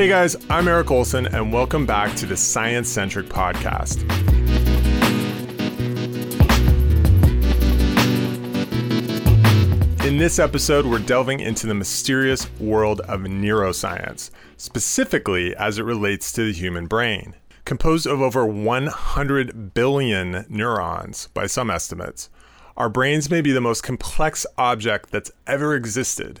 Hey guys, I'm Eric Olson, and welcome back to the Science Centric Podcast. In this episode, we're delving into the mysterious world of neuroscience, specifically as it relates to the human brain. Composed of over 100 billion neurons, by some estimates, our brains may be the most complex object that's ever existed.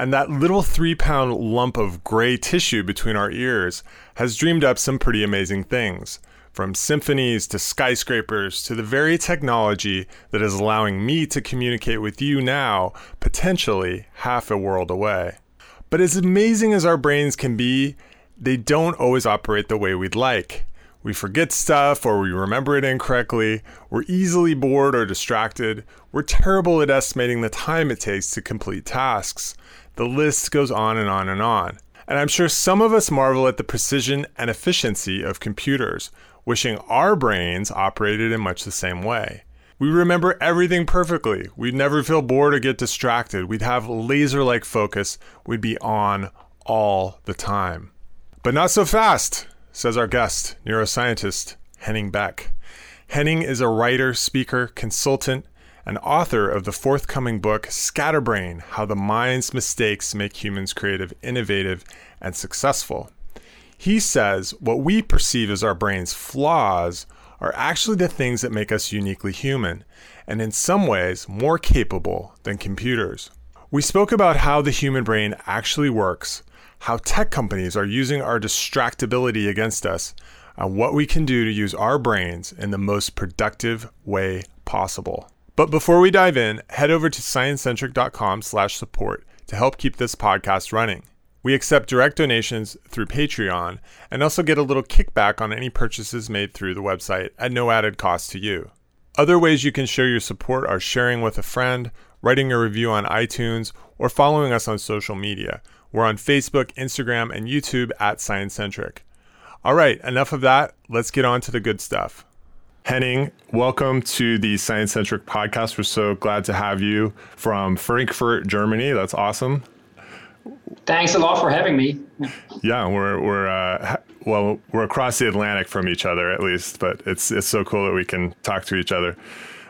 And that little three pound lump of gray tissue between our ears has dreamed up some pretty amazing things, from symphonies to skyscrapers to the very technology that is allowing me to communicate with you now, potentially half a world away. But as amazing as our brains can be, they don't always operate the way we'd like. We forget stuff or we remember it incorrectly. We're easily bored or distracted. We're terrible at estimating the time it takes to complete tasks. The list goes on and on and on. And I'm sure some of us marvel at the precision and efficiency of computers, wishing our brains operated in much the same way. We remember everything perfectly. We'd never feel bored or get distracted. We'd have laser like focus. We'd be on all the time. But not so fast says our guest, neuroscientist Henning Beck. Henning is a writer, speaker, consultant, and author of the forthcoming book Scatterbrain How the Mind's Mistakes Make Humans Creative, Innovative, and Successful. He says what we perceive as our brain's flaws are actually the things that make us uniquely human, and in some ways more capable than computers. We spoke about how the human brain actually works how tech companies are using our distractibility against us, and what we can do to use our brains in the most productive way possible. But before we dive in, head over to sciencecentric.com/support to help keep this podcast running. We accept direct donations through Patreon and also get a little kickback on any purchases made through the website at no added cost to you. Other ways you can show your support are sharing with a friend, writing a review on iTunes, or following us on social media. We're on Facebook, Instagram, and YouTube at Science Centric. All right, enough of that. Let's get on to the good stuff. Henning, welcome to the Science Centric podcast. We're so glad to have you from Frankfurt, Germany. That's awesome. Thanks a lot for having me. Yeah, we're we're uh, well, we're across the Atlantic from each other at least, but it's it's so cool that we can talk to each other.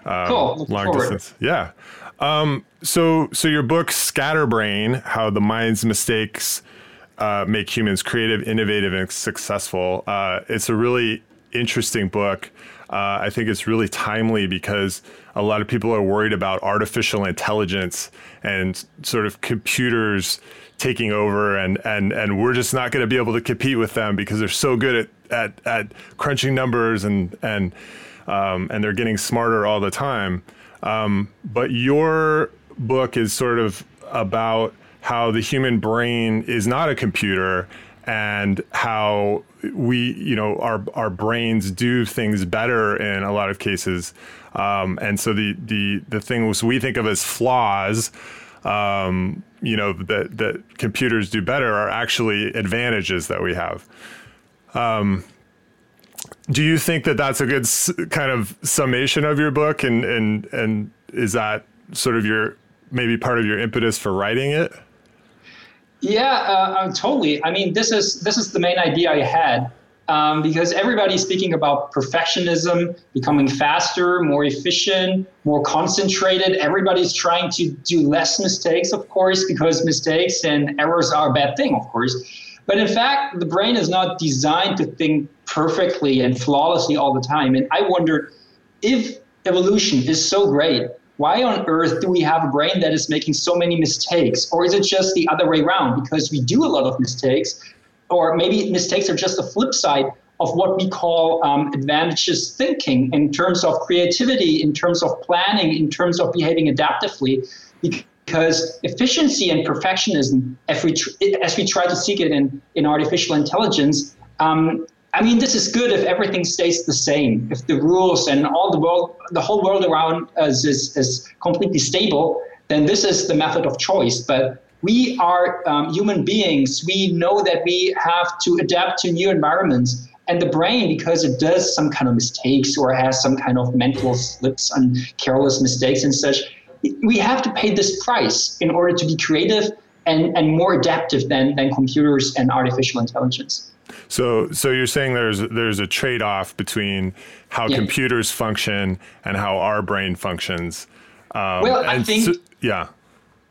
Um, cool. long forward. distance. Yeah. Um, so, so your book Scatterbrain: How the Mind's Mistakes uh, Make Humans Creative, Innovative, and Successful. Uh, it's a really interesting book. Uh, I think it's really timely because a lot of people are worried about artificial intelligence and sort of computers taking over, and and and we're just not going to be able to compete with them because they're so good at at, at crunching numbers and and um, and they're getting smarter all the time. Um, but your book is sort of about how the human brain is not a computer and how we, you know, our our brains do things better in a lot of cases. Um, and so the the the things we think of as flaws, um, you know, that that computers do better are actually advantages that we have. Um, do you think that that's a good kind of summation of your book and and and is that sort of your maybe part of your impetus for writing it yeah uh, uh, totally. I mean this is this is the main idea i had um, because everybody's speaking about perfectionism becoming faster more efficient more concentrated. Everybody's trying to do less mistakes of course because mistakes and errors are a bad thing of course. But in fact, the brain is not designed to think perfectly and flawlessly all the time. And I wonder if evolution is so great, why on earth do we have a brain that is making so many mistakes? Or is it just the other way around? Because we do a lot of mistakes, or maybe mistakes are just the flip side of what we call um, advantageous thinking in terms of creativity, in terms of planning, in terms of behaving adaptively because efficiency and perfectionism, if we tr- as we try to seek it in, in artificial intelligence, um, I mean, this is good if everything stays the same, if the rules and all the world, the whole world around us is, is completely stable, then this is the method of choice. But we are um, human beings. We know that we have to adapt to new environments. And the brain, because it does some kind of mistakes or has some kind of mental slips and careless mistakes and such, we have to pay this price in order to be creative and, and more adaptive than, than computers and artificial intelligence. So, so you're saying there's there's a trade-off between how yeah. computers function and how our brain functions. Um, well, I think so, yeah,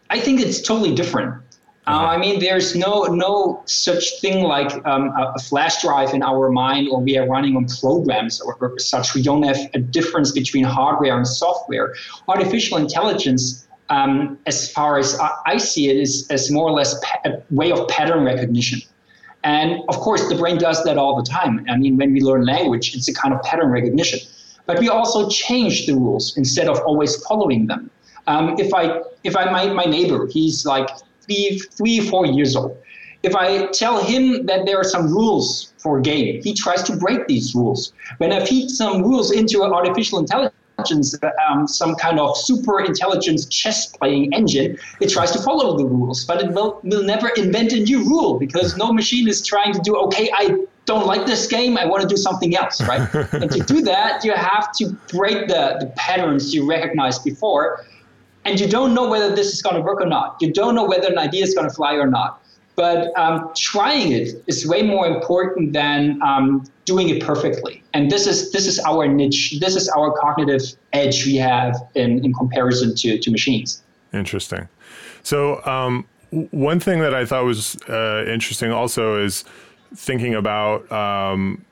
I think it's totally different. Uh. I mean, there's no no such thing like um, a, a, flash drive in our mind, or we are running on programs or, or, such. We don't have a difference between hardware and software. Artificial intelligence, um, as far as I, see it, is, is more or less pa- a way of pattern recognition. And of course, the brain does that all the time. I mean, when we learn language, it's a kind of pattern recognition. But we also change the rules instead of always following them. Um, if I, if I, my, my neighbor, he's like three, three, four years old. If I tell him that there are some rules for game, he tries to break these rules. When I feed some rules into an artificial intelligence, um, some kind of super intelligence chess playing engine, it tries to follow the rules, but it will, will never invent a new rule because no machine is trying to do, okay, I don't like this game, I want to do something else, right? and to do that, you have to break the, the patterns you recognized before. And you don't know whether this is going to work or not. You don't know whether an idea is going to fly or not. But um, trying it is way more important than um, doing it perfectly. And this is this is our niche. This is our cognitive edge we have in, in comparison to, to machines. Interesting. So um, one thing that I thought was uh, interesting also is thinking about um,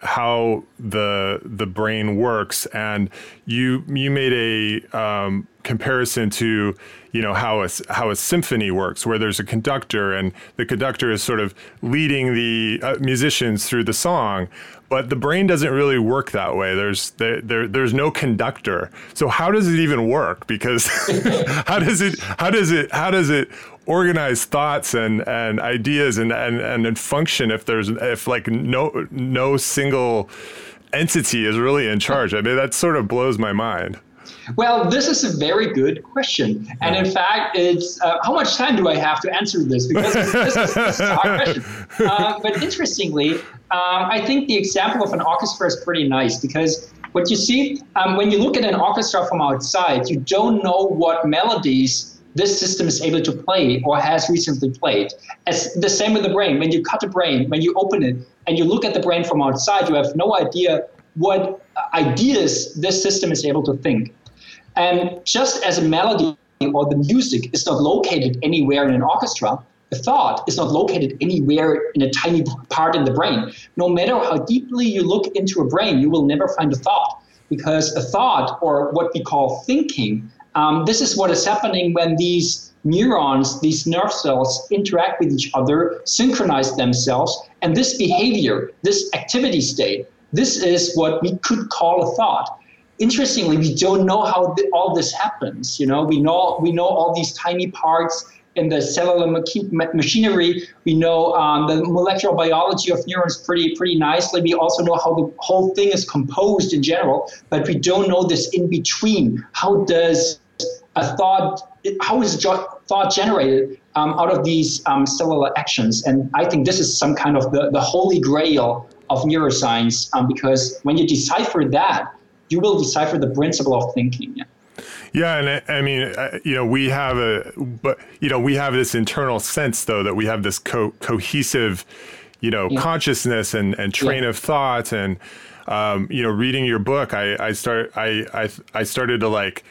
how the the brain works, and you you made a um, comparison to you know how a how a symphony works, where there's a conductor and the conductor is sort of leading the uh, musicians through the song, but the brain doesn't really work that way. There's there, there there's no conductor. So how does it even work? Because how does it how does it how does it organize thoughts and, and ideas and, and, and function if there's if like no no single entity is really in charge? I mean that sort of blows my mind. Well, this is a very good question. And in fact, it's uh, how much time do I have to answer this? Because this is, this is a hard question. Uh, but interestingly, um, I think the example of an orchestra is pretty nice because what you see, um, when you look at an orchestra from outside, you don't know what melodies this system is able to play or has recently played. As the same with the brain. When you cut a brain, when you open it and you look at the brain from outside, you have no idea what ideas this system is able to think. And just as a melody or the music is not located anywhere in an orchestra, a thought is not located anywhere in a tiny part in the brain. No matter how deeply you look into a brain, you will never find a thought because a thought, or what we call thinking, um, this is what is happening when these neurons, these nerve cells, interact with each other, synchronize themselves, and this behavior, this activity state, this is what we could call a thought interestingly, we don't know how th- all this happens. You know, we know we know all these tiny parts in the cellular machinery. We know um, the molecular biology of neurons pretty pretty nicely. We also know how the whole thing is composed in general, but we don't know this in between. How does a thought? How is thought generated um, out of these um, cellular actions? And I think this is some kind of the, the holy grail of neuroscience um, because when you decipher that, you will decipher the principle of thinking. Yeah. Yeah, and I, I mean, uh, you know, we have a, but you know, we have this internal sense though that we have this co- cohesive, you know, yeah. consciousness and and train yeah. of thought, and um, you know, reading your book, I I start I I I started to like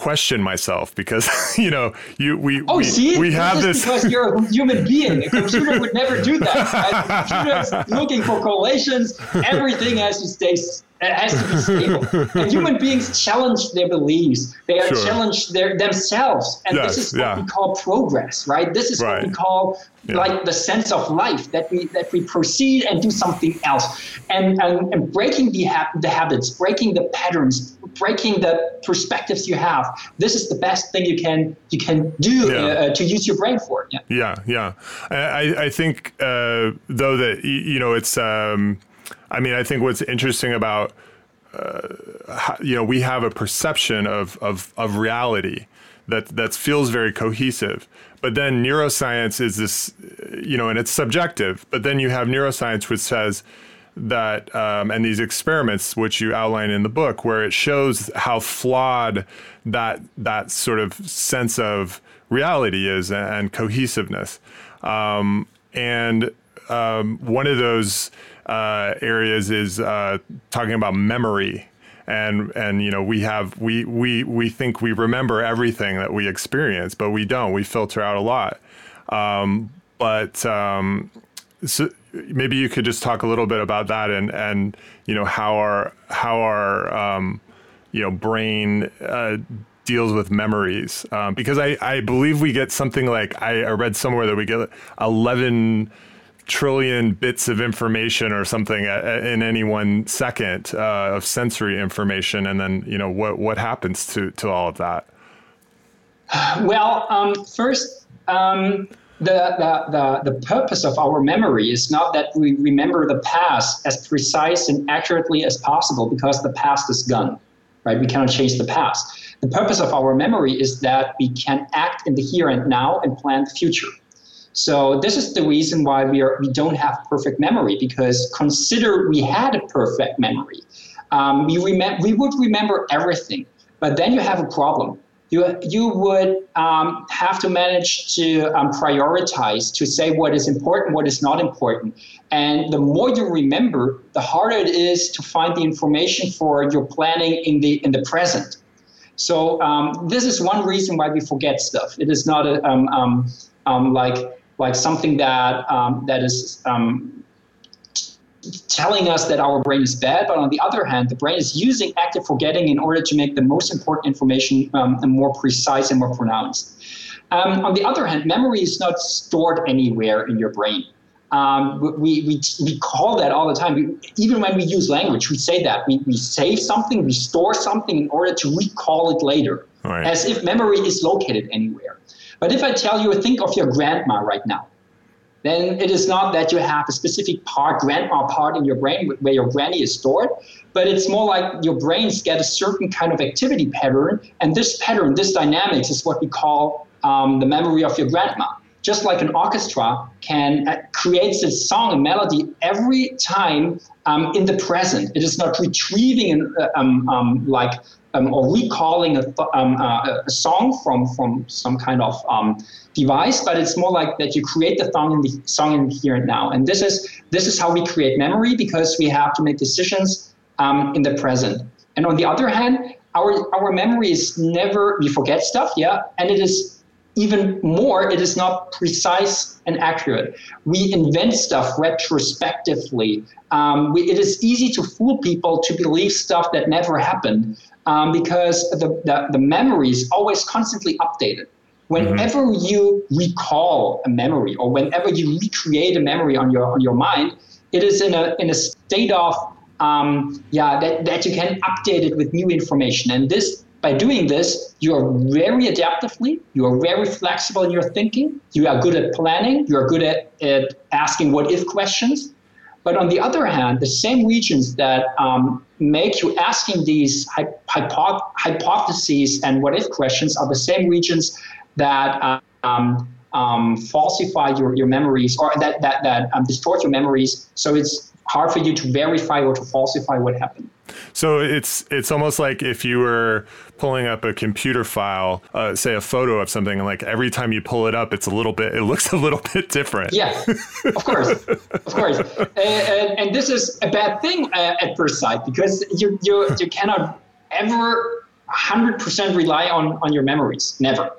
question myself because you know you we oh we, see? we have this because you're a human being. A computer would never do that right? looking for correlations everything has to stay it has to be stable. and human beings challenge their beliefs. They are sure. challenged their, themselves. And yes, this is what yeah. we call progress, right? This is right. what we call yeah. like the sense of life that we that we proceed and do something else. And and, and breaking the ha- the habits, breaking the patterns, breaking the perspectives you have. This is the best thing you can you can do yeah. uh, to use your brain for. Yeah, yeah, yeah. I I think uh, though that you know it's. Um, I mean, I think what's interesting about uh, you know we have a perception of of of reality that that feels very cohesive. But then neuroscience is this, you know, and it's subjective. But then you have neuroscience which says that, um, and these experiments which you outline in the book, where it shows how flawed that that sort of sense of reality is and cohesiveness. Um, and um, one of those uh, areas is uh, talking about memory. And, and you know we have we, we we think we remember everything that we experience, but we don't. We filter out a lot. Um, but um, so maybe you could just talk a little bit about that and and you know how our how our um, you know brain uh, deals with memories um, because I, I believe we get something like I, read somewhere that we get 11 trillion bits of information or something in any one second uh, of sensory information and then you know what what happens to to all of that well um, first um, the, the, the, the purpose of our memory is not that we remember the past as precise and accurately as possible because the past is gone, right? We cannot change the past. The purpose of our memory is that we can act in the here and now and plan the future. So this is the reason why we are we don't have perfect memory because consider we had a perfect memory. Um, we remember we would remember everything, but then you have a problem you, you would um, have to manage to um, prioritize, to say what is important, what is not important. And the more you remember, the harder it is to find the information for your planning in the, in the present. So um, this is one reason why we forget stuff. It is not a, um, um, um, like, like something that, that is telling us that our brain is bad, but on the other hand, the brain is using active forgetting in order to make the most important information um, more precise and more pronounced. Um, on the other hand, memory is not stored anywhere in your brain. Um, we, we, we call that all the time. We, even when we use language, we say that. We, we save something, we store something in order to recall it later, right. as if memory is located anywhere. But if I tell you, think of your grandma right now then it is not that you have a specific part, grandma part in your brain where your granny is stored, but it's more like your brains get a certain kind of activity pattern, and this pattern, this dynamics, is what we call um, the memory of your grandma. Just like an orchestra can uh, creates a song, a melody every time um, in the present. It is not retrieving uh, um, um, like um, or recalling a, um, uh, a, song from from some kind of um, device, but it's more like that you create the song in the song in here and now. And this is this is how we create memory because we have to make decisions um, in the present. And on the other hand, our our memory is never we forget stuff, yeah, and it is even more, it is not precise and accurate. We invent stuff retrospectively. Um, we, it is easy to fool people to believe stuff that never happened um, because the, the, the memory is always constantly updated. Whenever mm-hmm. you recall a memory or whenever you recreate a memory on your on your mind, it is in a in a state of um, yeah that, that you can update it with new information. And this by doing this, you are very adaptively, you are very flexible in your thinking, you are good at planning, you are good at, at asking what if questions. But on the other hand, the same regions that um, make you asking these hypo- hypotheses and what if questions are the same regions that um, um, falsify your, your memories or that, that, that um, distort your memories. So it's hard for you to verify or to falsify what happened. So it's it's almost like if you were pulling up a computer file, uh, say a photo of something, and like every time you pull it up, it's a little bit, it looks a little bit different. Yeah, of course, of course, and, and, and, this is a bad thing uh, at first sight because you you you cannot ever 100% rely on on your memories, never.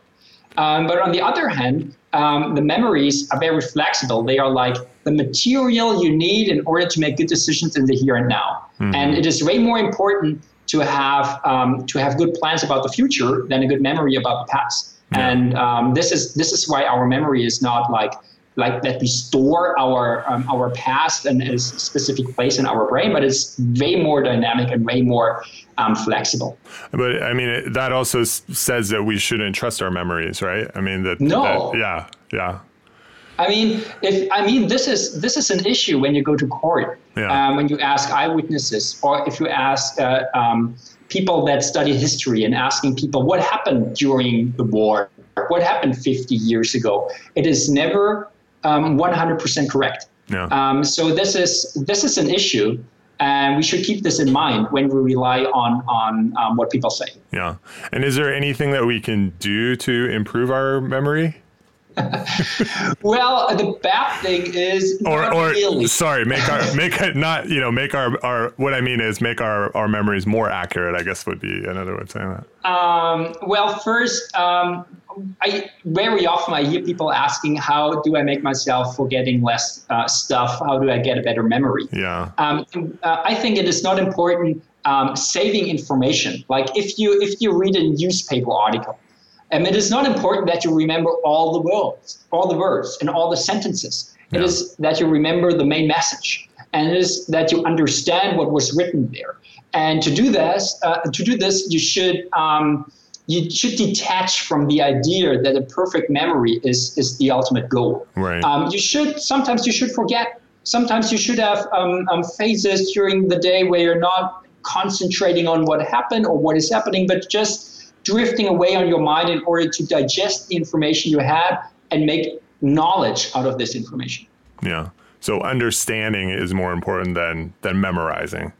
Um, but on the other hand, um, the memories are very flexible. They are like the material you need in order to make good decisions in the here and now. Mm-hmm. And it is way more important to have um, to have good plans about the future than a good memory about the past. Yeah. And um, this is this is why our memory is not like like that we store our um, our past in a specific place in our brain, but it's way more dynamic and way more um, flexible. But I mean, that also says that we shouldn't trust our memories, right? I mean, that no, that, yeah, yeah. I mean, if I mean this is this is an issue when you go to court, yeah. um, when you ask eyewitnesses, or if you ask uh, um, people that study history and asking people what happened during the war, what happened 50 years ago. It is never um, 100% correct. Yeah. Um, so this is this is an issue, And we should keep this in mind when we rely on on um, what people say. Yeah. And is there anything that we can do to improve our memory? well, the bad thing is, or, or really. sorry, make our make it not you know make our our what I mean is make our our memories more accurate. I guess would be another way of saying that. Um, well, first, um, I very often I hear people asking, "How do I make myself forgetting less uh, stuff? How do I get a better memory?" Yeah. Um, uh, I think it is not important um, saving information. Like if you if you read a newspaper article and it is not important that you remember all the words, all the words, and all the sentences. Yeah. It is that you remember the main message, and it is that you understand what was written there. And to do this, uh, to do this, you should um, you should detach from the idea that a perfect memory is is the ultimate goal. Right. Um, you should sometimes you should forget. Sometimes you should have um, um phases during the day where you're not concentrating on what happened or what is happening, but just drifting away on your mind in order to digest the information you have and make knowledge out of this information. Yeah. So understanding is more important than than memorizing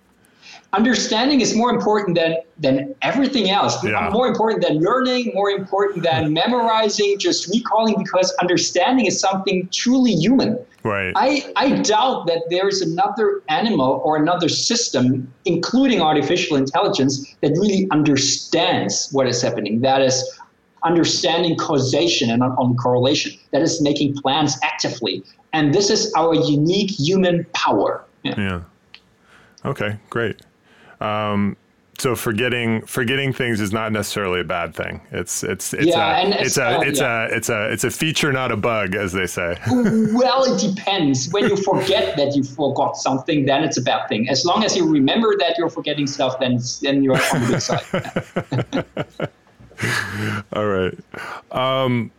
understanding is more important than than everything else. Yeah. More important than learning, more important than memorizing, just recalling, because understanding is something truly human. Right. I, I doubt that there is another animal or another system, including artificial intelligence, that really understands what is happening. That is understanding causation and not only correlation. That is making plans actively. And this is our unique human power. yeah. yeah. Okay, great. Um, so forgetting forgetting things is not necessarily a bad thing. It's it's it's yeah, a, it's, a it's yeah. a it's a it's a feature, not a bug, as they say. well, it depends. When you forget that you forgot something, then it's a bad thing. As long as you remember that you're forgetting stuff, then then you're on the good side. All right. Um,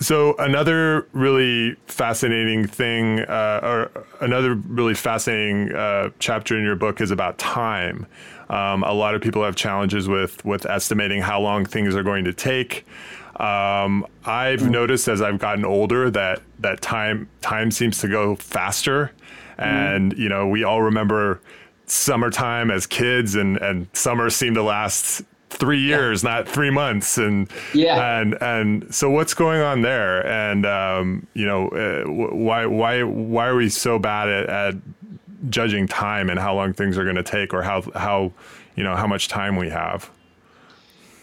so another really fascinating thing, uh, or another really fascinating uh, chapter in your book is about time. Um, a lot of people have challenges with with estimating how long things are going to take. Um, I've mm. noticed as I've gotten older that that time time seems to go faster, and mm. you know we all remember summertime as kids, and and summer seemed to last three years, yeah. not three months. And yeah, and and so what's going on there? And um, you know, uh, why why why are we so bad at, at judging time and how long things are going to take, or how how you know how much time we have?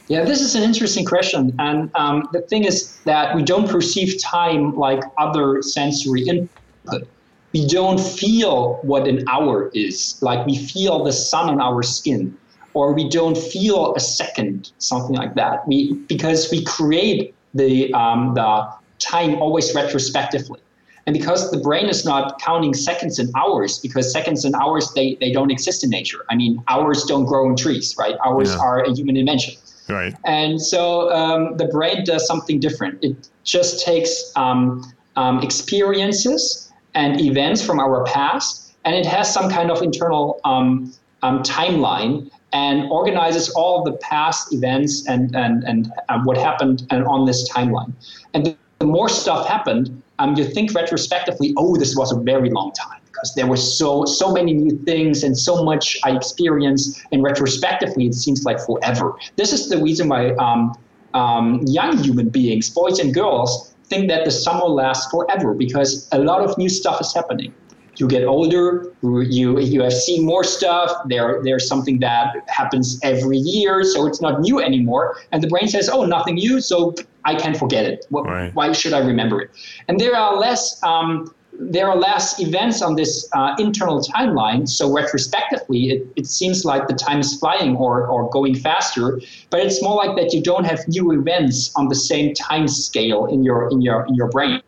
Yeah, this is an interesting question. And um, the thing is that we don't perceive time like other sensory input. We don't feel what an hour is. Like we feel the sun on our skin or we don't feel a second, something like that. We because we create the um, the time always retrospectively. And because the brain is not counting seconds and hours, because seconds and hours they, they don't exist in nature. I mean, hours don't grow in trees, right? Hours yeah. are a human invention. Right. And so um, the brain does something different. It just takes um, um, experiences and events from our past, and it has some kind of internal um, um, timeline and organizes all the past events and, and, and uh, what happened and on this timeline. And the, the more stuff happened, um, you think retrospectively, oh, this was a very long time because there were so so many new things and so much I experienced. And retrospectively, it seems like forever. This is the reason why um, um, young human beings, boys and girls, think that the summer lasts forever because a lot of new stuff is happening you get older, you you have seen more stuff. There there's something that happens every year, so it's not new anymore. And the brain says, "Oh, nothing new, so I can forget it. right. Why should I remember it?" And there are less um, there are less events on this uh, internal timeline. So retrospectively, it, it seems like the time is flying or, or going faster. But it's more like that you don't have new events on the same time scale in your in your in your brain,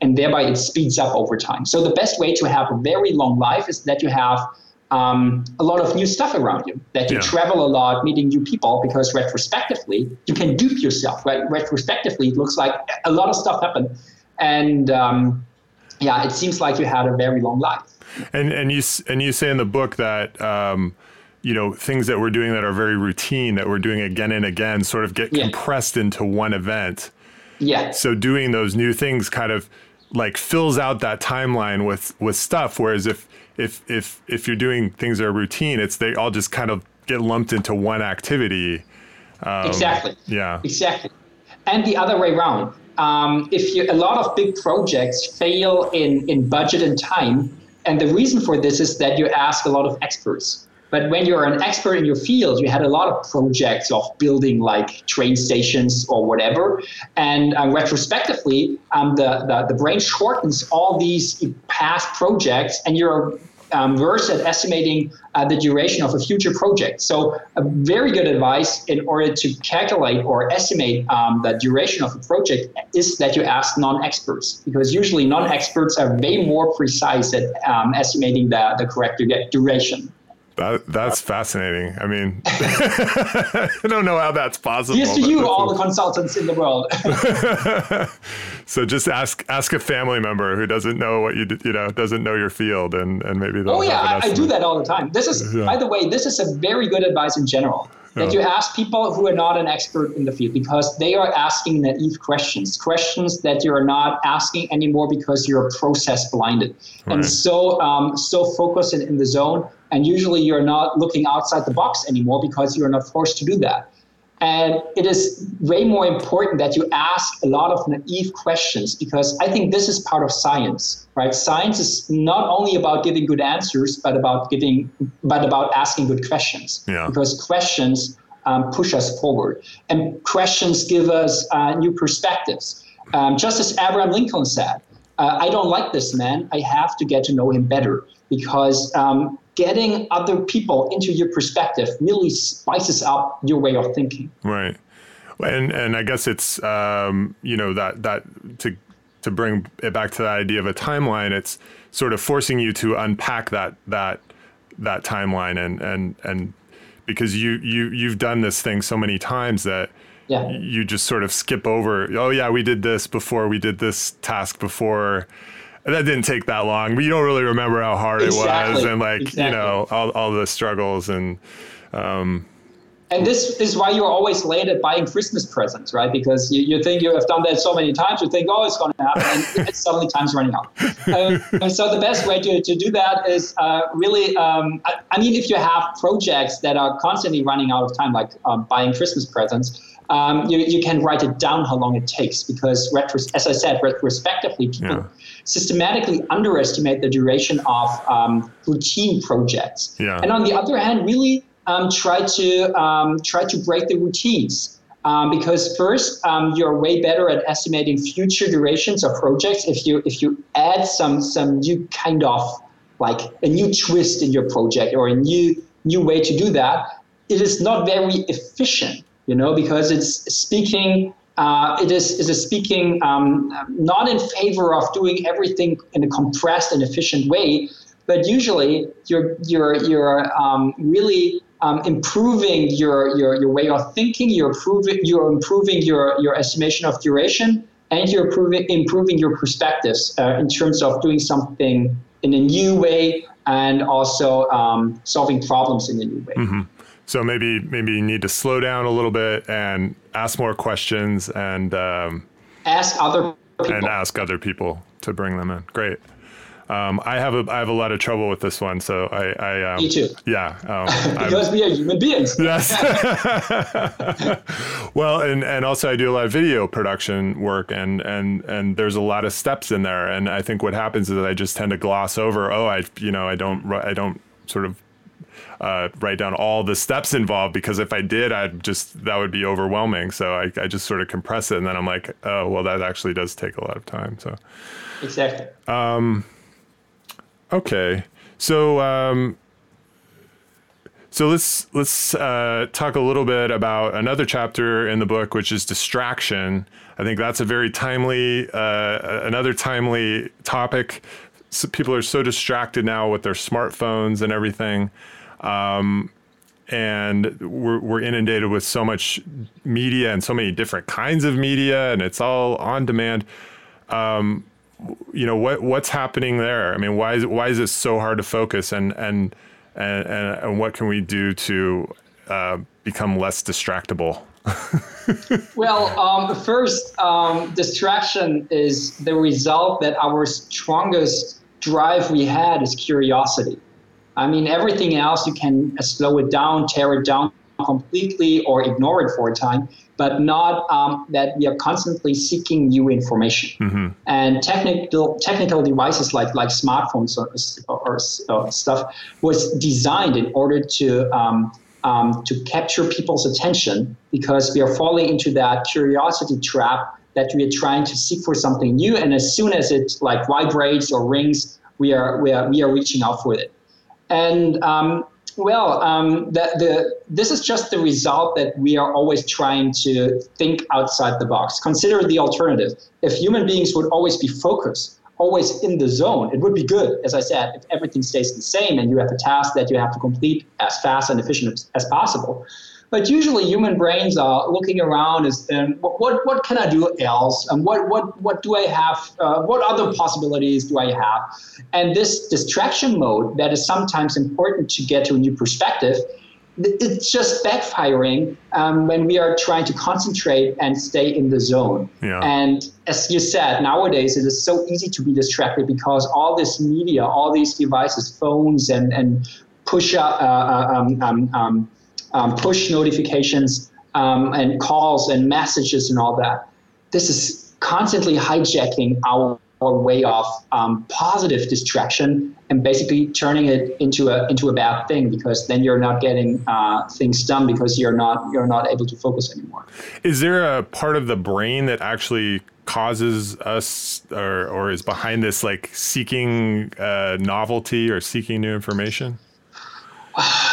and thereby it speeds up over time. So the best way to have a very long life is that you have um, a lot of new stuff around you, that you yeah. travel a lot, meeting new people, because retrospectively, you can dupe yourself, right? Retrospectively, it looks like a lot of stuff happened. And um, yeah, it seems like you had a very long life. And and you and you say in the book that um, you know things that we're doing that are very routine that we're doing again and again sort of get yeah. compressed into one event. Yeah. So doing those new things kind of like fills out that timeline with with stuff. Whereas if if if if you're doing things that are routine, it's they all just kind of get lumped into one activity. Um, exactly. Yeah. Exactly. And the other way around. Um, if you, a lot of big projects fail in, in budget and time, and the reason for this is that you ask a lot of experts. But when you're an expert in your field, you had a lot of projects of building like train stations or whatever. And um, retrospectively, um, the, the, the brain shortens all these past projects, and you're um, versed at estimating uh, the duration of a future project. So, a very good advice in order to calculate or estimate um, the duration of a project is that you ask non-experts, because usually non-experts are way more precise at um, estimating the, the correct duration. That, that's fascinating. I mean, I don't know how that's possible. Here's to you, all the consultants in the world. so just ask ask a family member who doesn't know what you you know doesn't know your field, and and maybe they'll. Oh yeah, I, I, do that all the time. This is, yeah. by the way, this is a very good advice in general that you ask people who are not an expert in the field because they are asking naive questions, questions that you're not asking anymore because you're process blinded right. and so um, so focused in, in the zone. And usually you're not looking outside the box anymore because you're not forced to do that. And it is way more important that you ask a lot of naive questions because I think this is part of science, right? Science is not only about giving good answers, but about giving, but about asking good questions. Yeah. Because questions um, push us forward, and questions give us uh, new perspectives. Um, just as Abraham Lincoln said, uh, "I don't like this man. I have to get to know him better." Because um, getting other people into your perspective really spices up your way of thinking. Right. And and I guess it's um, you know that that to to bring it back to that idea of a timeline, it's sort of forcing you to unpack that that that timeline and and and because you you you've done this thing so many times that yeah. you just sort of skip over. Oh yeah, we did this before. We did this task before that didn't take that long, but you don't really remember how hard exactly. it was and like, exactly. you know, all, all the struggles and, um, and this is why you're always late at buying Christmas presents, right? Because you, you think you have done that so many times, you think, oh, it's going to happen, and suddenly time's running out. Um, and so the best way to, to do that is uh, really, um, I, I, mean, if you have projects that are constantly running out of time, like um, buying Christmas presents, um, you, you can write it down how long it takes because, retros- as I said, retrospectively, people yeah. Systematically underestimate the duration of um, routine projects. Yeah. And on the other hand, really um, try to um, try to break the routines. Um, because first, um, you're way better at estimating future durations of projects if you if you add some some new kind of like a new twist in your project or a new new way to do that. It is not very efficient you know, because it's speaking. Uh, it is is a speaking um, not in favor of doing everything in a compressed and efficient way, but usually you're you're you're um, really um, improving your, your your way of thinking. You're improving you're improving your your estimation of duration, and you're improving improving your perspectives uh, in terms of doing something in a new way and also um, solving problems in a new way. Mm-hmm. So maybe maybe you need to slow down a little bit and ask more questions and um, ask other people. and ask other people to bring them in. Great. Um, I have a I have a lot of trouble with this one, so I, I um, me too. Yeah, um, because we are human beings. Yes. well, and and also I do a lot of video production work, and and and there's a lot of steps in there, and I think what happens is that I just tend to gloss over. Oh, I you know I don't I don't sort of uh, write down all the steps involved because if I did, I'd just that would be overwhelming. So I, I just sort of compress it, and then I'm like, oh well, that actually does take a lot of time. So exactly. Um, okay, so um, so let's let's uh, talk a little bit about another chapter in the book, which is distraction. I think that's a very timely, uh, another timely topic. People are so distracted now with their smartphones and everything. Um, and we're, we're inundated with so much media and so many different kinds of media, and it's all on demand. Um, you know what what's happening there? I mean, why is it, why is it so hard to focus, and and and and, and what can we do to uh, become less distractible? well, um, first, um, distraction is the result that our strongest drive we had is curiosity. I mean, everything else you can slow it down, tear it down completely, or ignore it for a time, but not um, that we are constantly seeking new information. Mm-hmm. And technical technical devices like like smartphones or, or, or stuff was designed in order to um, um, to capture people's attention because we are falling into that curiosity trap that we are trying to seek for something new, and as soon as it like vibrates or rings, we are we are we are reaching out for it. And um, well, um, the, the, this is just the result that we are always trying to think outside the box. Consider the alternative. If human beings would always be focused, always in the zone, it would be good, as I said, if everything stays the same and you have a task that you have to complete as fast and efficient as possible. But usually, human brains are looking around as, and what, what, what can I do else? And what, what, what do I have? Uh, what other possibilities do I have? And this distraction mode that is sometimes important to get to a new perspective it's just backfiring um, when we are trying to concentrate and stay in the zone. Yeah. And as you said, nowadays it is so easy to be distracted because all this media, all these devices, phones, and and push up, uh, uh um, um, um push notifications um, and calls and messages and all that. This is constantly hijacking our, our way of um, positive distraction and basically turning it into a into a bad thing because then you're not getting uh, things done because you're not you're not able to focus anymore. Is there a part of the brain that actually causes us or, or is behind this like seeking uh, novelty or seeking new information?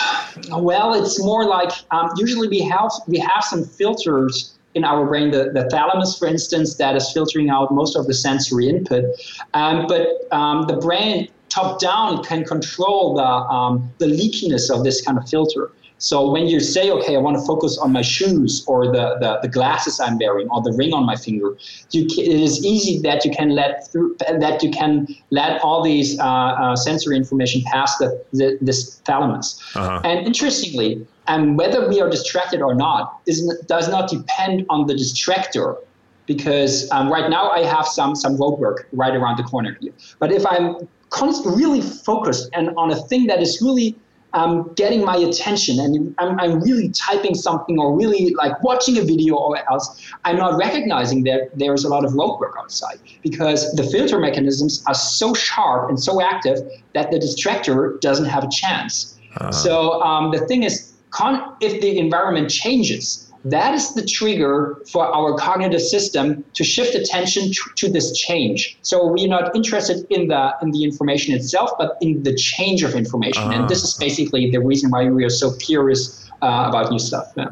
Well, it's more like um, usually we have we have some filters in our brain. The, the thalamus, for instance, that is filtering out most of the sensory input. Um, but um, the brain top down can control the um, the leakiness of this kind of filter. So when you say, okay, I want to focus on my shoes or the, the, the glasses I'm wearing or the ring on my finger, you it is easy that you can let through that you can let all these uh, uh, sensory information pass the, the this thalamus. Uh-huh. And interestingly, and whether we are distracted or not is, does not depend on the distractor because um, right now I have some some road work right around the corner here. But if I'm const- really focused and on a thing that is really um, getting my attention and I'm, I'm really typing something or really like watching a video or else, I'm not recognizing that there's a lot of road work outside because the filter mechanisms are so sharp and so active that the distractor doesn't have a chance. Uh-huh. So um, the thing is, con- if the environment changes, that is the trigger for our cognitive system to shift attention to, to, this change. So we're not interested in the in the information itself, but in the change of information. Uh-huh. And this is basically the reason why we are so curious uh, about new stuff. Yeah.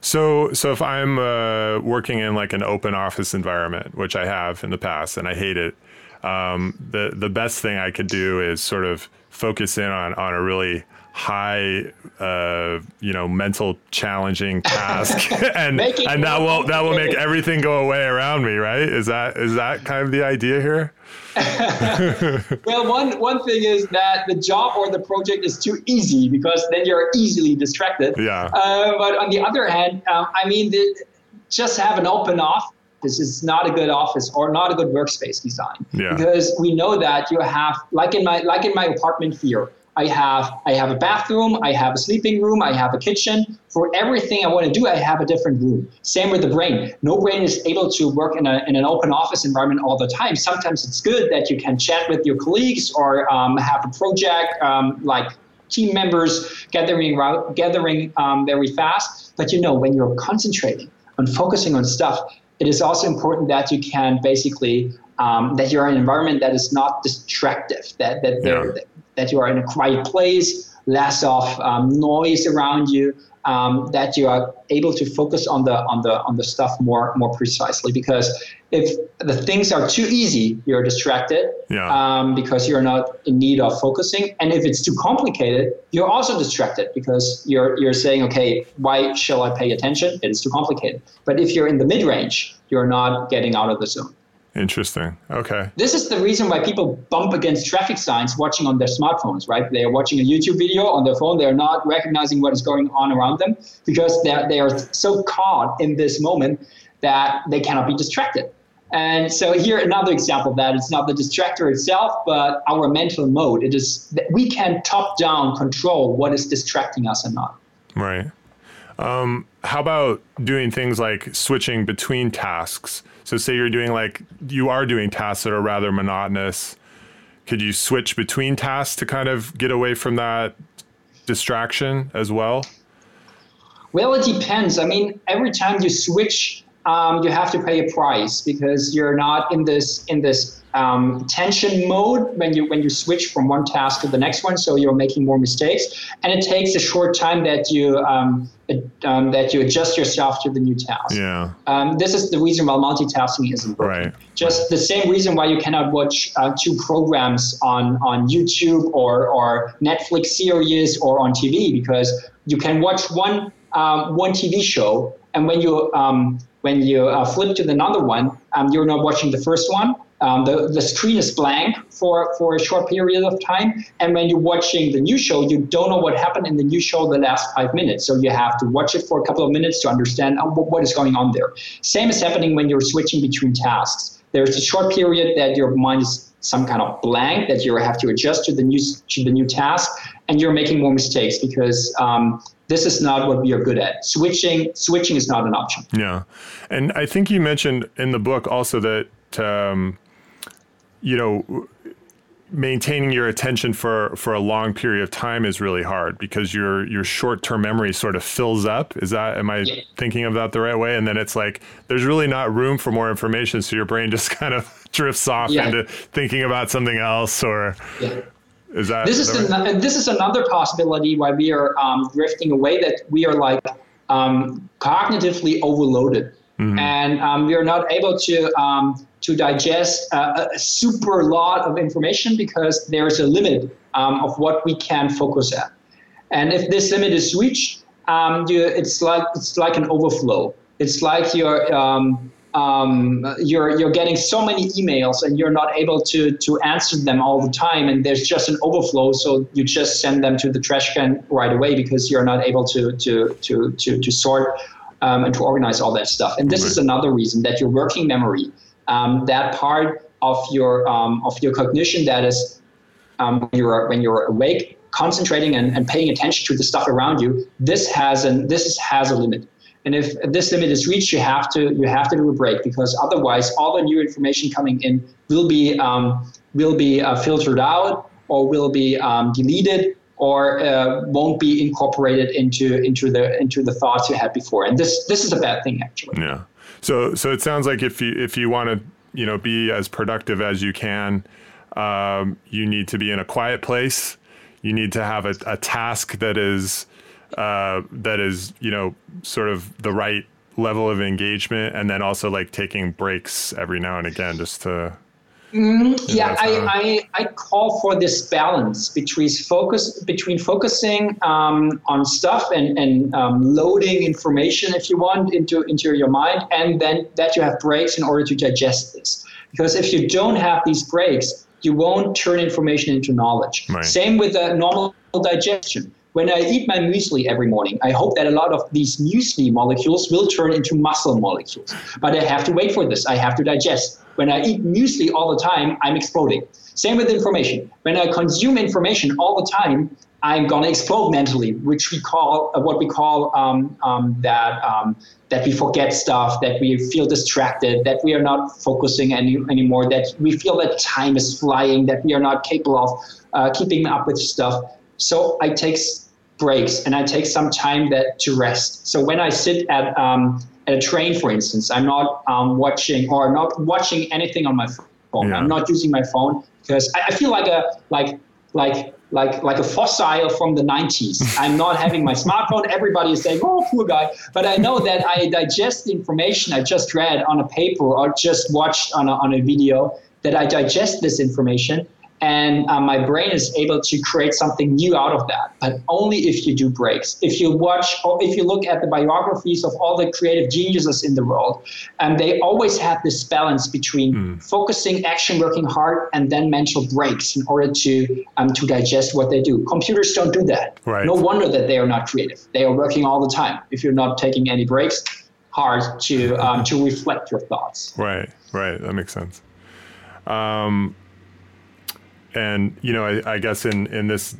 So, so if I'm uh, working in like an open office environment, which I have in the past, and I hate it, um, the the best thing I could do is sort of focus in on on a really high uh, you know mental challenging task. And and that will that will make everything go away around me right? Is that is that kind of the idea here? Well one one thing is that the job or the project is too easy because then you're easily distracted. Yeah. Uh, but on the other hand um, i mean the, just have an open off this is not a good office or not a good workspace design. Yeah. because we know that you have like in my like in my apartment here I have I have a bathroom, I have a sleeping room, I have a kitchen. For everything I want to do, I have a different room. Same with the brain. No brain is able to work in, a, in an open office environment all the time. Sometimes it's good that you can chat with your colleagues or um, have a project um, like team members gathering gathering um, very fast. But you know, when you're concentrating on focusing on stuff, it is also important that you can basically um, that you're in an environment that is not distractive, that that, yeah that you are in a quiet place, less of um, noise around you, um, that you are able to focus on the on the on the stuff more more precisely. Because if the things are too easy, you're distracted yeah. um, because you're not in need of focusing. And if it's too complicated, you're also distracted because you're you're saying, okay, why shall I pay attention? It is too complicated. But if you're in the mid range, you're not getting out of the zone. Interesting. Okay. This is the reason why people bump against traffic signs watching on their smartphones, right? They are watching a YouTube video on their phone. They are not recognizing what is going on around them because they they are so caught in this moment that they cannot be distracted. And so here another example of that it's not the distractor itself, but our mental mode. It is that we can top down control what is distracting us and not. Right. Um, how about doing things like switching between tasks? So say you're doing like you are doing tasks that are rather monotonous. Could you switch between tasks to kind of get away from that distraction as well? Well, it depends. I mean, every time you switch, um, you have to pay a price because you're not in this in this um, tension mode when you when you switch from one task to the next one. So you're making more mistakes, and it takes a short time that you um, um that you adjust yourself to the new task. Yeah. Um, this is the reason why multitasking isn't working. Right. Just the same reason why you cannot watch uh, two programs on on YouTube or or Netflix series or on TV because you can watch one um, one TV show, and when you um, when you uh, flip to the another one, um, you're not watching the first one. Um, the, the screen is blank for, for a short period of time. And when you're watching the new show, you don't know what happened in the new show the last five minutes. So you have to watch it for a couple of minutes to understand uh, what is going on there. Same is happening when you're switching between tasks. There's a short period that your mind is some kind of blank that you have to adjust to the new to the new task, and you're making more mistakes because um, this is not what we are good at. Switching switching is not an option. Yeah, and I think you mentioned in the book also that um, you know maintaining your attention for for a long period of time is really hard because your your short term memory sort of fills up. Is that am I yeah. thinking of that the right way? And then it's like there's really not room for more information, so your brain just kind of drifts off yeah. into thinking about something else or. Yeah. Is that this is right? this is another possibility why we are um, drifting away that we are like um, cognitively overloaded mm-hmm. and um, we are not able to um, to digest a, a, super lot of information because there is a limit um, of what we can focus at and if this limit is reached um, you, it's like it's like an overflow it's like you're um, you're you're getting so many emails and you're not able to to answer them all the time and there's just an overflow so you just send them to the trash can right away because you're not able to to to to, to sort um, and to organize all that stuff and this right. is another reason that your working memory um, that part of your um, of your cognition that is um, when you're when you're awake concentrating and, and paying attention to the stuff around you this has an this has a limit and if this limit is reached, you have to you have to do a break because otherwise, all the new information coming in will be um, will be uh, filtered out or will be um, deleted or uh, won't be incorporated into into the into the thoughts you had before. And this this is a bad thing actually. Yeah. So so it sounds like if you if you want to you know be as productive as you can, um, you need to be in a quiet place. You need to have a, a task that is uh, that is you know sort of the right level of engagement and then also like taking breaks every now and again just to mm, yeah I, I, I call for this balance between focus between focusing um, on stuff and, and um, loading information if you want into into your mind and then that you have breaks in order to digest this because if you don't have these breaks you won't turn information into knowledge right. same with the normal digestion when I eat my muesli every morning, I hope that a lot of these muesli molecules will turn into muscle molecules. But I have to wait for this. I have to digest. When I eat muesli all the time, I'm exploding. Same with information. When I consume information all the time, I'm gonna explode mentally, which we call uh, what we call um, um, that um, that we forget stuff, that we feel distracted, that we are not focusing any anymore, that we feel that time is flying, that we are not capable of uh, keeping up with stuff. So I take breaks and I take some time that to rest. So when I sit at um, at a train, for instance, I'm not um, watching or not watching anything on my phone. Yeah. I'm not using my phone because I, I feel like a like like like like a fossil from the 90s. I'm not having my smartphone. Everybody is saying, "Oh, poor guy," but I know that I digest the information I just read on a paper or just watched on a, on a video. That I digest this information and um, my brain is able to create something new out of that but only if you do breaks if you watch or if you look at the biographies of all the creative geniuses in the world and um, they always had this balance between mm. focusing action working hard and then mental breaks in order to um, to digest what they do computers don't do that right. no wonder that they are not creative they are working all the time if you're not taking any breaks hard to um, to reflect your thoughts. Right, right. That makes sense. Um, and you know, I, I, guess in in this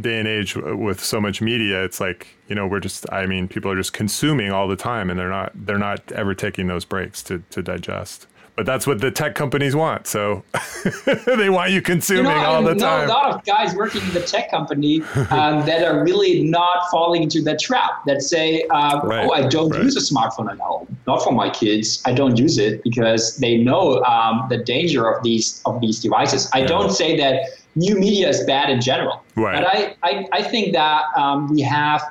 day and age with so much media, it's like you know we're just. I mean, people are just consuming all the time, and they're not they're not ever taking those breaks to to digest but that's what the tech companies want. So they want you consuming you know, all the time. a lot of guys working in the tech company um, that are really not falling into that trap that say, um, right, "Oh, I don't right. use a smartphone at home. Not for my kids. I don't use it because they know um, the danger of these of these devices." I yeah. don't say that new media is bad in general, right. but I I, I think that um, we have.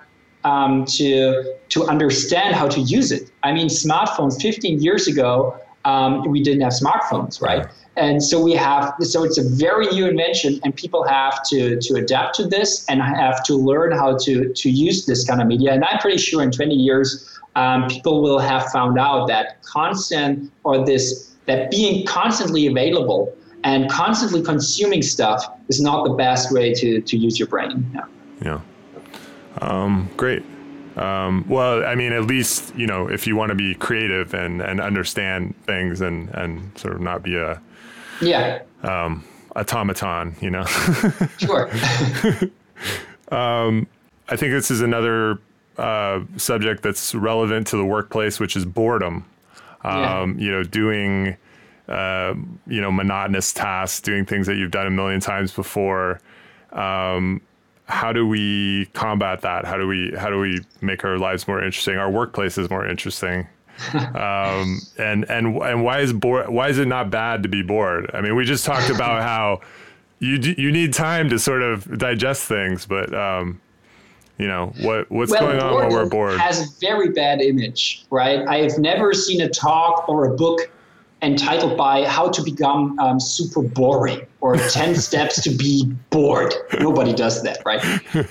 Um, to to understand how to use it. I mean, smartphones 15 years ago um, we didn't have smartphones, right? And so we have, so it's a very new invention, and people have to to adapt to this and have to learn how to to use this kind of media. And I'm pretty sure in 20 years, um, people will have found out that constant or this that being constantly available and constantly consuming stuff is not the best way to to use your brain. Yeah. Yeah. Um, great. Um, well, I mean, at least you know if you want to be creative and, and understand things and, and sort of not be a yeah um, automaton, you know. sure. um, I think this is another uh, subject that's relevant to the workplace, which is boredom. Yeah. Um, you know, doing uh, you know monotonous tasks, doing things that you've done a million times before. Um, how do we combat that? How do we how do we make our lives more interesting, our workplaces more interesting? um, and and and why is bored? Why is it not bad to be bored? I mean, we just talked about how you you need time to sort of digest things, but um, you know what what's well, going on when we're bored has a very bad image, right? I have never seen a talk or a book entitled by How to Become um, Super Boring or 10 Steps to Be Bored. Nobody does that, right?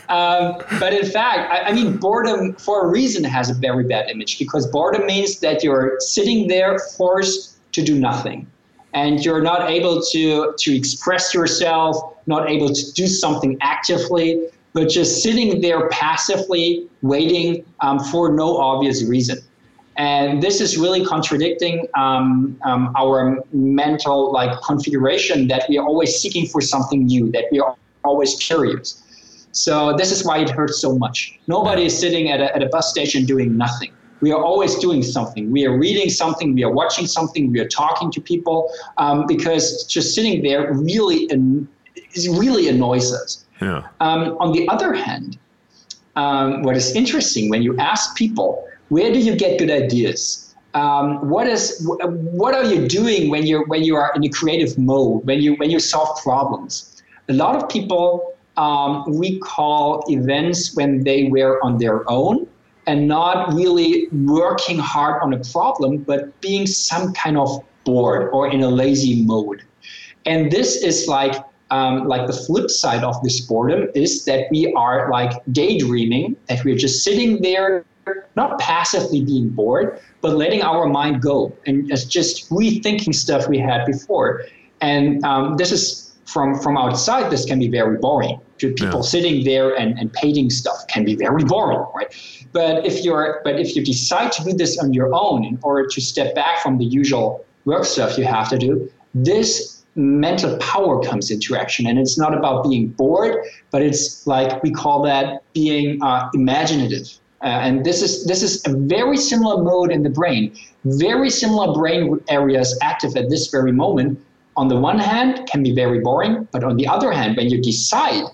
Um, but in fact, I, I, mean, boredom for a reason has a very bad image because boredom means that you're sitting there forced to do nothing. And you're not able to, to express yourself, not able to do something actively, but just sitting there passively waiting um, for no obvious reason. And this is really contradicting um, um, our mental like configuration that we are always seeking for something new, that we are always curious. So this is why it hurts so much. Nobody is sitting at a, at a bus station doing nothing. We are always doing something. We are reading something. We are watching something. We are talking to people um, because just sitting there really an, really annoys us. Yeah. Um, on the other hand, um, what is interesting when you ask people where do you get good ideas? Um, what is what are you doing when you're when you are in a creative mode when you when you solve problems? A lot of people um, we call events when they were on their own and not really working hard on a problem, but being some kind of bored or in a lazy mode. And this is like um, like the flip side of this boredom is that we are like daydreaming, that we're just sitting there not passively being bored, but letting our mind go and just rethinking stuff we had before. And um, this is from from outside. This can be very boring. To people yeah. sitting there and, and painting stuff can be very boring, right? But if you're but if you decide to do this on your own in order to step back from the usual work stuff you have to do, this mental power comes into action and it's not about being bored but it's like we call that being uh, imaginative uh, and this is this is a very similar mode in the brain. Very similar brain areas active at this very moment. On the one hand, can be very boring, but on the other hand, when you decide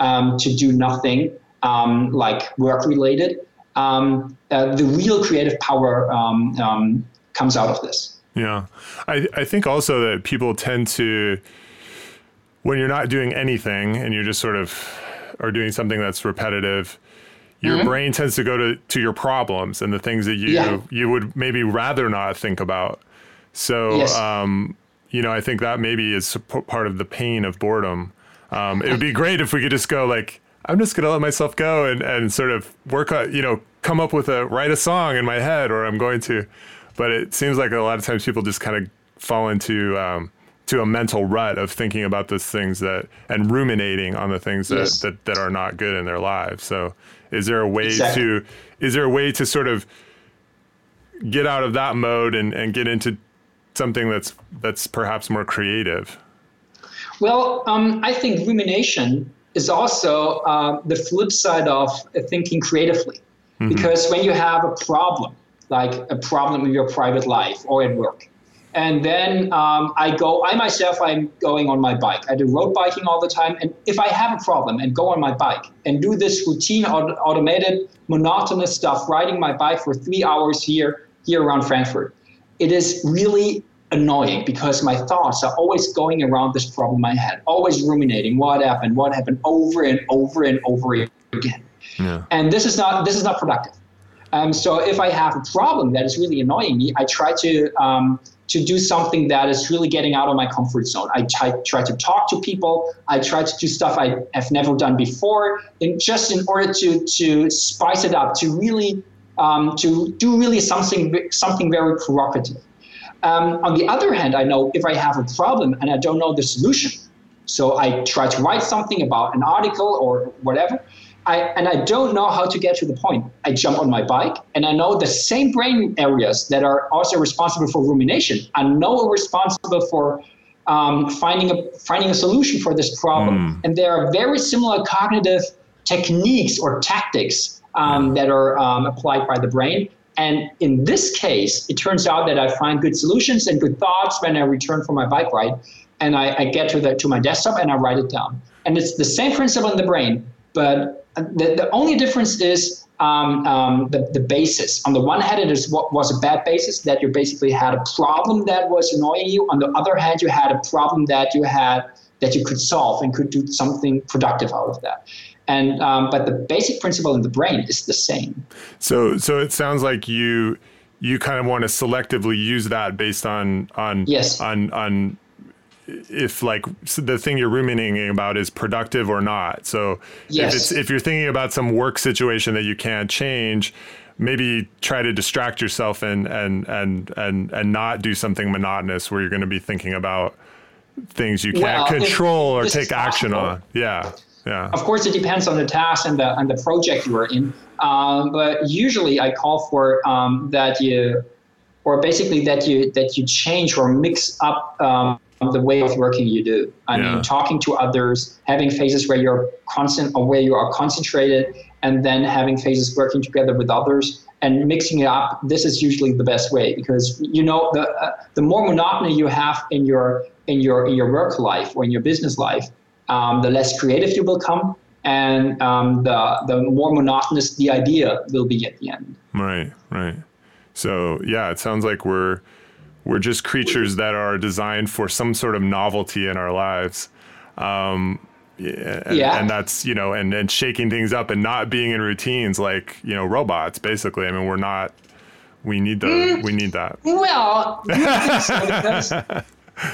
um, to do nothing um, like work related, um, uh, the real creative power um, um, comes out of this. Yeah, I I think also that people tend to when you're not doing anything and you're just sort of are doing something that's repetitive your mm-hmm. brain tends to go to, to your problems and the things that you yeah. you would maybe rather not think about. So, yes. um, you know, I think that maybe is part of the pain of boredom. Um, it would be great if we could just go like, I'm just gonna let myself go and, and sort of work on, you know, come up with a write a song in my head, or I'm going to. But it seems like a lot of times people just kind of fall into um, to a mental rut of thinking about those things that and ruminating on the things that, yes. that, that are not good in their lives. So is there a way exactly. to is there a way to sort of get out of that mode and, and get into something that's that's perhaps more creative? Well, um, I think rumination is also uh, the flip side of thinking creatively. Mm-hmm. Because when you have a problem, like a problem in your private life or at work, and then um, I go, I myself, I'm going on my bike. I do road biking all the time. And if I have a problem and go on my bike and do this routine, auto- automated, monotonous stuff, riding my bike for three hours here, here around Frankfurt, it is really annoying because my thoughts are always going around this problem I had, always ruminating what happened, what happened over and over and over again. Yeah. And this is not this is not productive. Um, so if I have a problem that is really annoying me, I try to um, to do something that is really getting out of my comfort zone. I try, try to talk to people. I try to do stuff I have never done before, just in order to to spice it up, to really um, to do really something something very provocative. Um, on the other hand, I know if I have a problem and I don't know the solution, so I try to write something about an article or whatever. I, and I don't know how to get to the point. I jump on my bike, and I know the same brain areas that are also responsible for rumination are now responsible for um, finding a finding a solution for this problem. Mm. And there are very similar cognitive techniques or tactics um, that are um, applied by the brain. And in this case, it turns out that I find good solutions and good thoughts when I return from my bike ride, and I, I get to the to my desktop and I write it down. And it's the same principle in the brain, but the, the only difference is um, um, the, the basis. On the one hand, it is what was a bad basis that you basically had a problem that was annoying you. On the other hand, you had a problem that you had that you could solve and could do something productive out of that. And um, but the basic principle in the brain is the same. So so it sounds like you you kind of want to selectively use that based on on yes. on on if like the thing you're ruminating about is productive or not. So yes. if it's if you're thinking about some work situation that you can't change, maybe try to distract yourself and and and and and not do something monotonous where you're going to be thinking about things you can't control or take action on. Yeah. Yeah. Of course, it depends on the task and the and the project you are in. Um, but usually, I call for um, that you, or basically that you that you change or mix up um, the way of working you do. I yeah. mean, talking to others, having phases where you're constant or where you are concentrated, and then having phases working together with others and mixing it up. This is usually the best way because you know the uh, the more monotony you have in your in your in your work life or in your business life, um, the less creative you will come, and um, the the more monotonous the idea will be at the end. Right, right. So yeah, it sounds like we're we're just creatures that are designed for some sort of novelty in our lives. Um, and, yeah. and that's you know and and shaking things up and not being in routines like you know robots basically. I mean we're not we need the mm, we need that. Well so because, uh,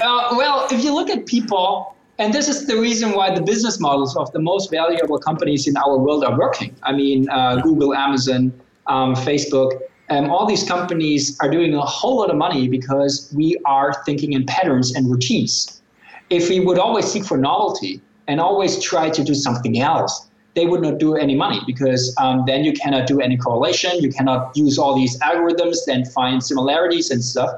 well if you look at people and this is the reason why the business models of the most valuable companies in our world are working. I mean uh, google amazon um, facebook um, all these companies are doing a whole lot of money because we are thinking in patterns and routines. If we would always seek for novelty and always try to do something else, they would not do any money because um, then you cannot do any correlation. You cannot use all these algorithms and find similarities and stuff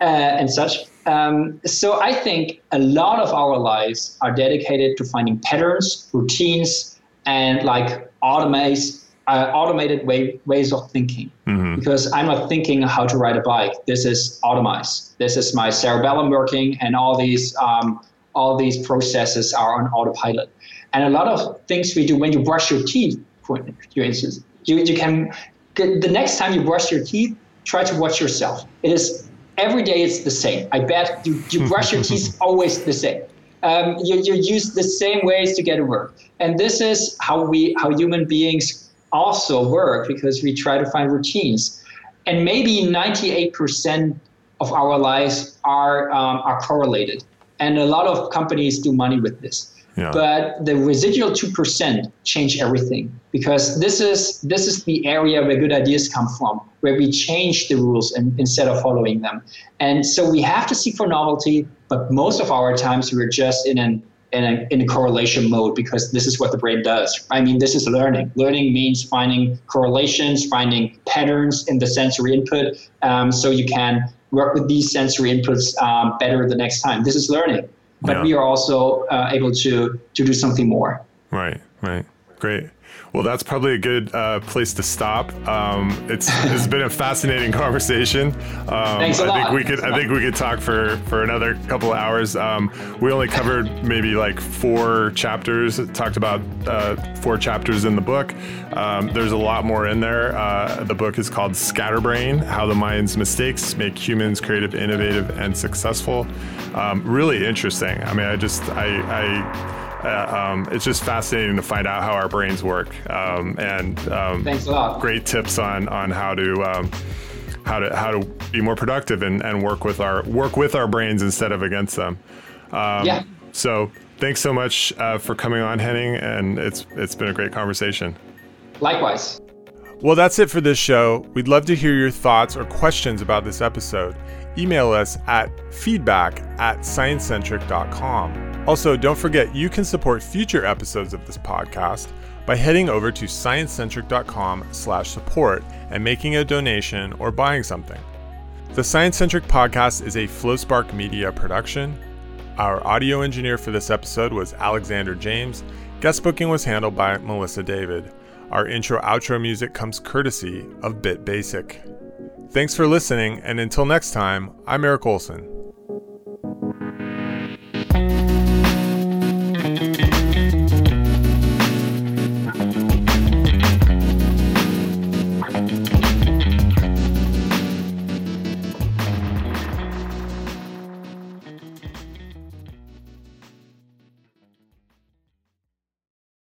uh, and such. Um, so I think a lot of our lives are dedicated to finding patterns, routines, and like automate uh, automated way, ways of thinking mm-hmm. because I'm not thinking how to ride a bike. This is automized. This is my cerebellum working, and all these um, all these processes are on autopilot. And a lot of things we do when you brush your teeth, for instance, you, you can the next time you brush your teeth, try to watch yourself. It is every day it's the same. I bet you, you brush your teeth always the same. Um, you, you use the same ways to get to work. And this is how we how human beings also work because we try to find routines. And maybe 98% of our lives are, um, are correlated. And a lot of companies do money with this. Yeah. But the residual 2% change everything because this is, this is the area where good ideas come from, where we change the rules and, instead of following them. And so we have to seek for novelty, but most of our times we're just in an in a, in a correlation mode because this is what the brain does. I mean, this is learning. Learning means finding correlations, finding patterns in the sensory input um, so you can work with these sensory inputs um, better the next time. This is learning, but yeah. we are also uh, able to to do something more. Right, right, great. Well, that's probably a good uh, place to stop. Um, it's it's been a fascinating conversation. Um, Thanks a I lot. think we could I think we could talk for for another couple of hours. Um, we only covered maybe like four chapters. Talked about uh, four chapters in the book. Um, there's a lot more in there. Uh, the book is called Scatterbrain: How the Mind's Mistakes Make Humans Creative, Innovative, and Successful. Um, really interesting. I mean, I just I. I uh, um, it's just fascinating to find out how our brains work. Um, and um, thanks a lot. Great tips on on how to um, how to how to be more productive and, and work with our work with our brains instead of against them. Um, yeah. So thanks so much uh, for coming on, Henning, and it's it's been a great conversation. Likewise. Well, that's it for this show. We'd love to hear your thoughts or questions about this episode. Email us at feedback at sciencecentric.com. Also, don't forget you can support future episodes of this podcast by heading over to sciencecentric.com/support and making a donation or buying something. The Science Centric podcast is a FlowSpark Media production. Our audio engineer for this episode was Alexander James. Guest booking was handled by Melissa David. Our intro outro music comes courtesy of Bit Basic. Thanks for listening, and until next time, I'm Eric Olson.